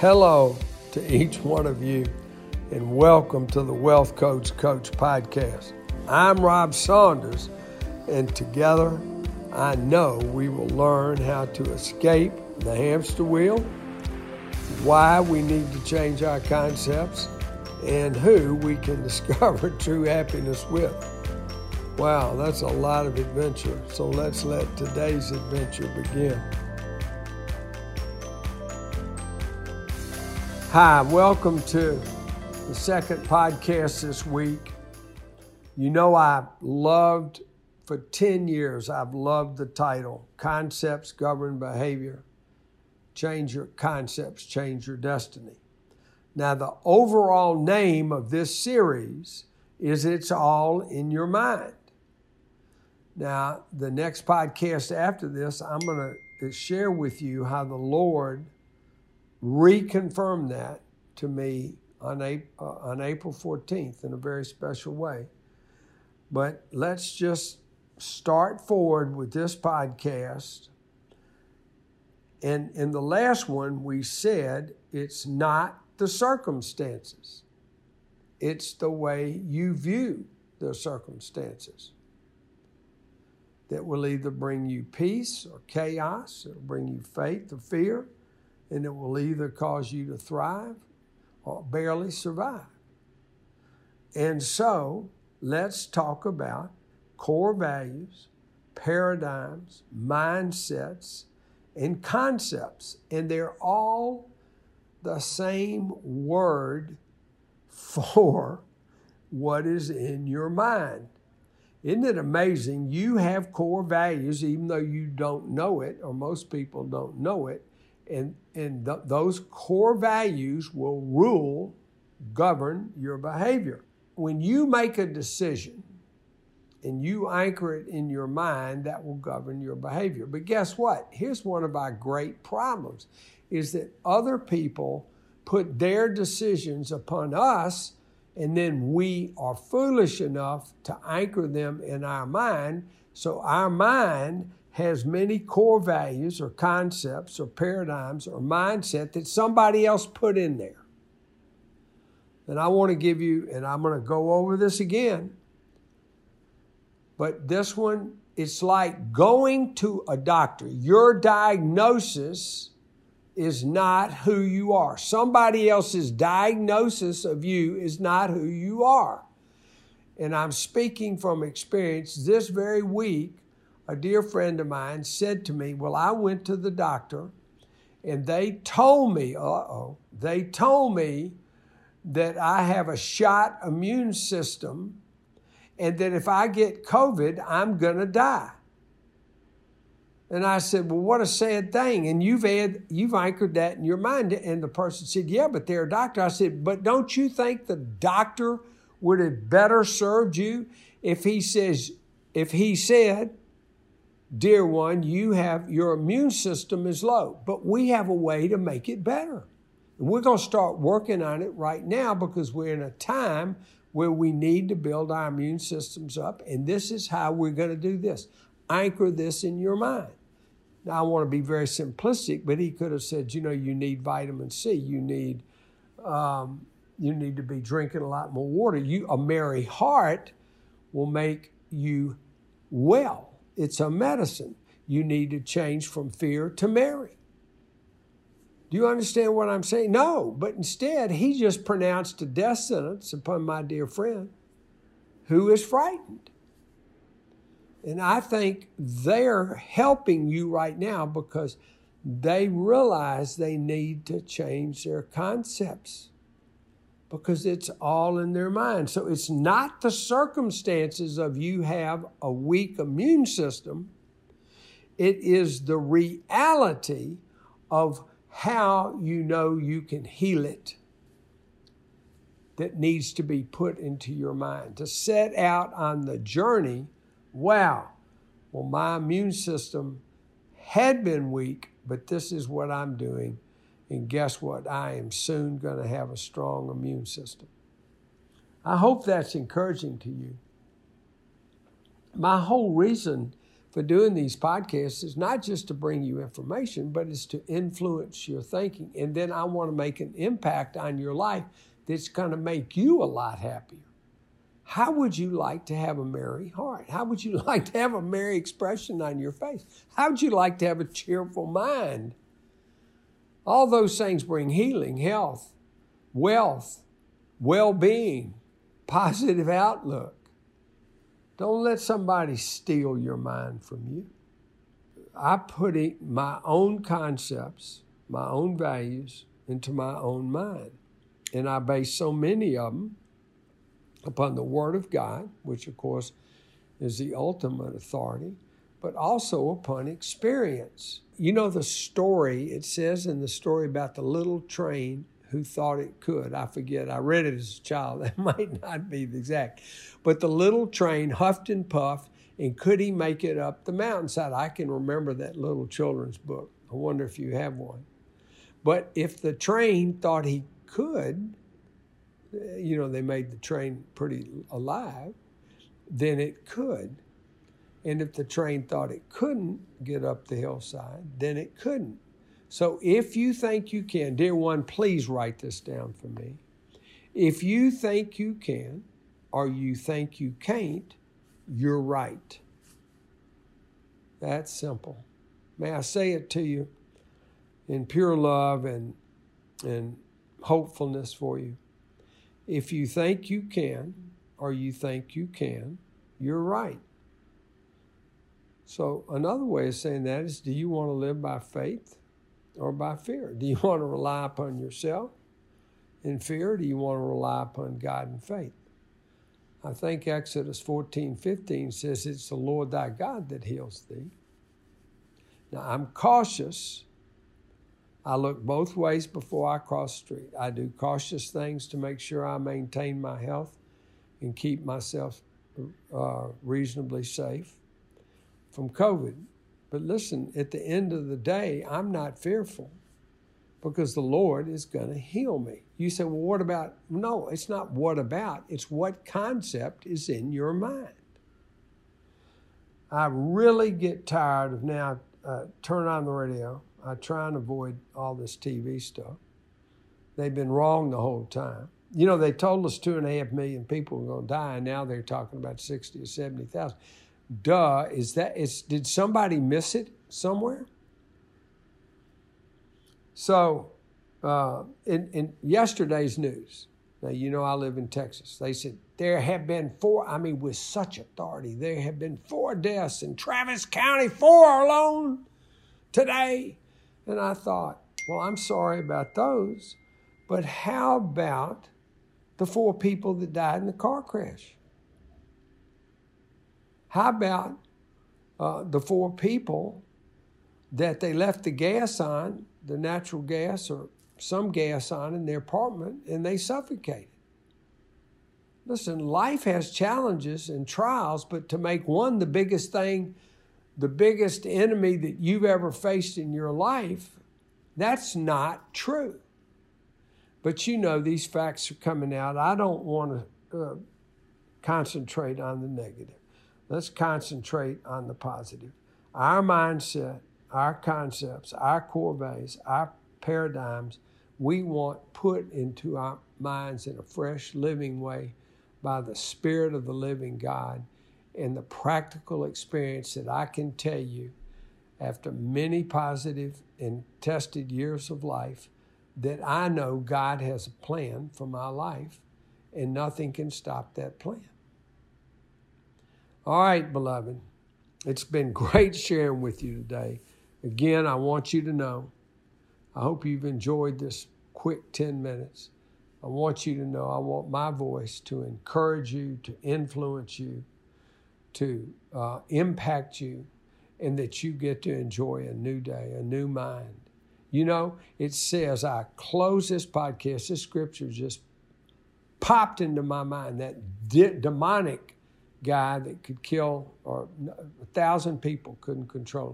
Hello to each one of you, and welcome to the Wealth Coach Coach podcast. I'm Rob Saunders, and together I know we will learn how to escape the hamster wheel, why we need to change our concepts, and who we can discover true happiness with. Wow, that's a lot of adventure. So let's let today's adventure begin. Hi, welcome to the second podcast this week. You know, I loved for 10 years, I've loved the title Concepts Govern Behavior. Change your concepts, change your destiny. Now, the overall name of this series is It's All in Your Mind. Now, the next podcast after this, I'm going to share with you how the Lord reconfirmed that to me on, uh, on April 14th in a very special way. But let's just start forward with this podcast. And in the last one, we said it's not the circumstances, it's the way you view the circumstances that will either bring you peace or chaos, it'll bring you faith or fear, and it will either cause you to thrive or barely survive. And so let's talk about core values, paradigms, mindsets, and concepts. And they're all the same word for what is in your mind. Isn't it amazing? You have core values, even though you don't know it, or most people don't know it. And, and th- those core values will rule, govern your behavior. When you make a decision and you anchor it in your mind, that will govern your behavior. But guess what? Here's one of our great problems is that other people put their decisions upon us and then we are foolish enough to anchor them in our mind. So our mind has many core values or concepts or paradigms or mindset that somebody else put in there. And I want to give you, and I'm going to go over this again. But this one, it's like going to a doctor. Your diagnosis is not who you are. Somebody else's diagnosis of you is not who you are. And I'm speaking from experience. This very week, a dear friend of mine said to me, Well, I went to the doctor and they told me, uh oh, they told me that I have a shot immune system and that if I get COVID, I'm going to die. And I said, Well, what a sad thing. And you've you've anchored that in your mind. And the person said, Yeah, but they're a doctor. I said, But don't you think the doctor would have better served you if he says, if he said, Dear one, you have your immune system is low, but we have a way to make it better. And we're going to start working on it right now because we're in a time where we need to build our immune systems up. And this is how we're going to do this. Anchor this in your mind. Now, I want to be very simplistic, but he could have said, you know, you need vitamin C, you need, um, you need to be drinking a lot more water. You, a merry heart will make you well. It's a medicine. You need to change from fear to merry. Do you understand what I'm saying? No, but instead, he just pronounced a death sentence upon my dear friend who is frightened. And I think they're helping you right now because they realize they need to change their concepts because it's all in their mind. So it's not the circumstances of you have a weak immune system, it is the reality of how you know you can heal it that needs to be put into your mind. To set out on the journey wow, well, my immune system had been weak, but this is what I'm doing. And guess what? I am soon going to have a strong immune system. I hope that's encouraging to you. My whole reason for doing these podcasts is not just to bring you information, but it's to influence your thinking. And then I want to make an impact on your life that's going to make you a lot happier. How would you like to have a merry heart? How would you like to have a merry expression on your face? How would you like to have a cheerful mind? All those things bring healing, health, wealth, well being, positive outlook. Don't let somebody steal your mind from you. I put my own concepts, my own values into my own mind. And I base so many of them upon the Word of God, which of course is the ultimate authority, but also upon experience. You know the story, it says in the story about the little train who thought it could. I forget. I read it as a child. That might not be the exact. But the little train huffed and puffed, and could he make it up the mountainside? I can remember that little children's book. I wonder if you have one. But if the train thought he could, eh, you know, they made the train pretty alive, then it could. And if the train thought it couldn't get up the hillside, then it couldn't. So if you think you can, dear one, please write this down for me. If you think you can or you think you can't, you're right. That's simple. May I say it to you in pure love and, and hopefulness for you. If you think you can or you think you can, you're right. So, another way of saying that is do you want to live by faith or by fear? Do you want to rely upon yourself in fear? Or do you want to rely upon God in faith? I think Exodus 14 15 says it's the Lord thy God that heals thee. Now, I'm cautious. I look both ways before I cross the street. I do cautious things to make sure I maintain my health and keep myself uh, reasonably safe from COVID. But listen, at the end of the day, I'm not fearful because the Lord is going to heal me. You say, well, what about? No, it's not what about, it's what concept is in your mind. I really get tired of now uh, turn on the radio. I try and avoid all this TV stuff. They've been wrong the whole time. You know, they told us two and a half million people were going to die, and now they're talking about 60 or 70,000 duh, is that is did somebody miss it somewhere? So, uh, in, in yesterday's news, now you know I live in Texas. They said there have been four. I mean, with such authority, there have been four deaths in Travis County, four alone today. And I thought, well, I'm sorry about those, but how about the four people that died in the car crash? How about uh, the four people that they left the gas on, the natural gas or some gas on in their apartment, and they suffocated? Listen, life has challenges and trials, but to make one the biggest thing, the biggest enemy that you've ever faced in your life, that's not true. But you know, these facts are coming out. I don't want to uh, concentrate on the negative. Let's concentrate on the positive. Our mindset, our concepts, our core values, our paradigms, we want put into our minds in a fresh, living way by the Spirit of the living God and the practical experience that I can tell you after many positive and tested years of life that I know God has a plan for my life and nothing can stop that plan. All right, beloved. It's been great sharing with you today. Again, I want you to know, I hope you've enjoyed this quick 10 minutes. I want you to know I want my voice to encourage you, to influence you, to uh, impact you, and that you get to enjoy a new day, a new mind. You know, it says, I close this podcast, this scripture just popped into my mind, that de- demonic guy that could kill or a thousand people couldn't control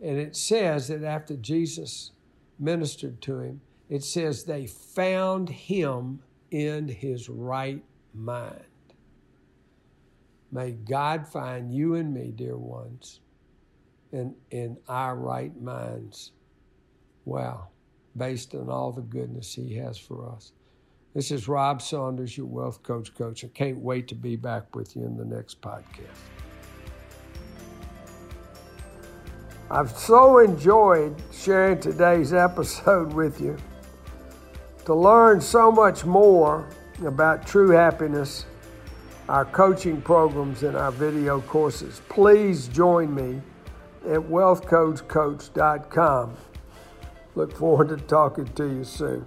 him. And it says that after Jesus ministered to him, it says they found him in his right mind. May God find you and me, dear ones, in, in our right minds. Wow, based on all the goodness He has for us. This is Rob Saunders, your Wealth Coach Coach. I can't wait to be back with you in the next podcast. I've so enjoyed sharing today's episode with you. To learn so much more about true happiness, our coaching programs, and our video courses, please join me at wealthcoachcoach.com. Look forward to talking to you soon.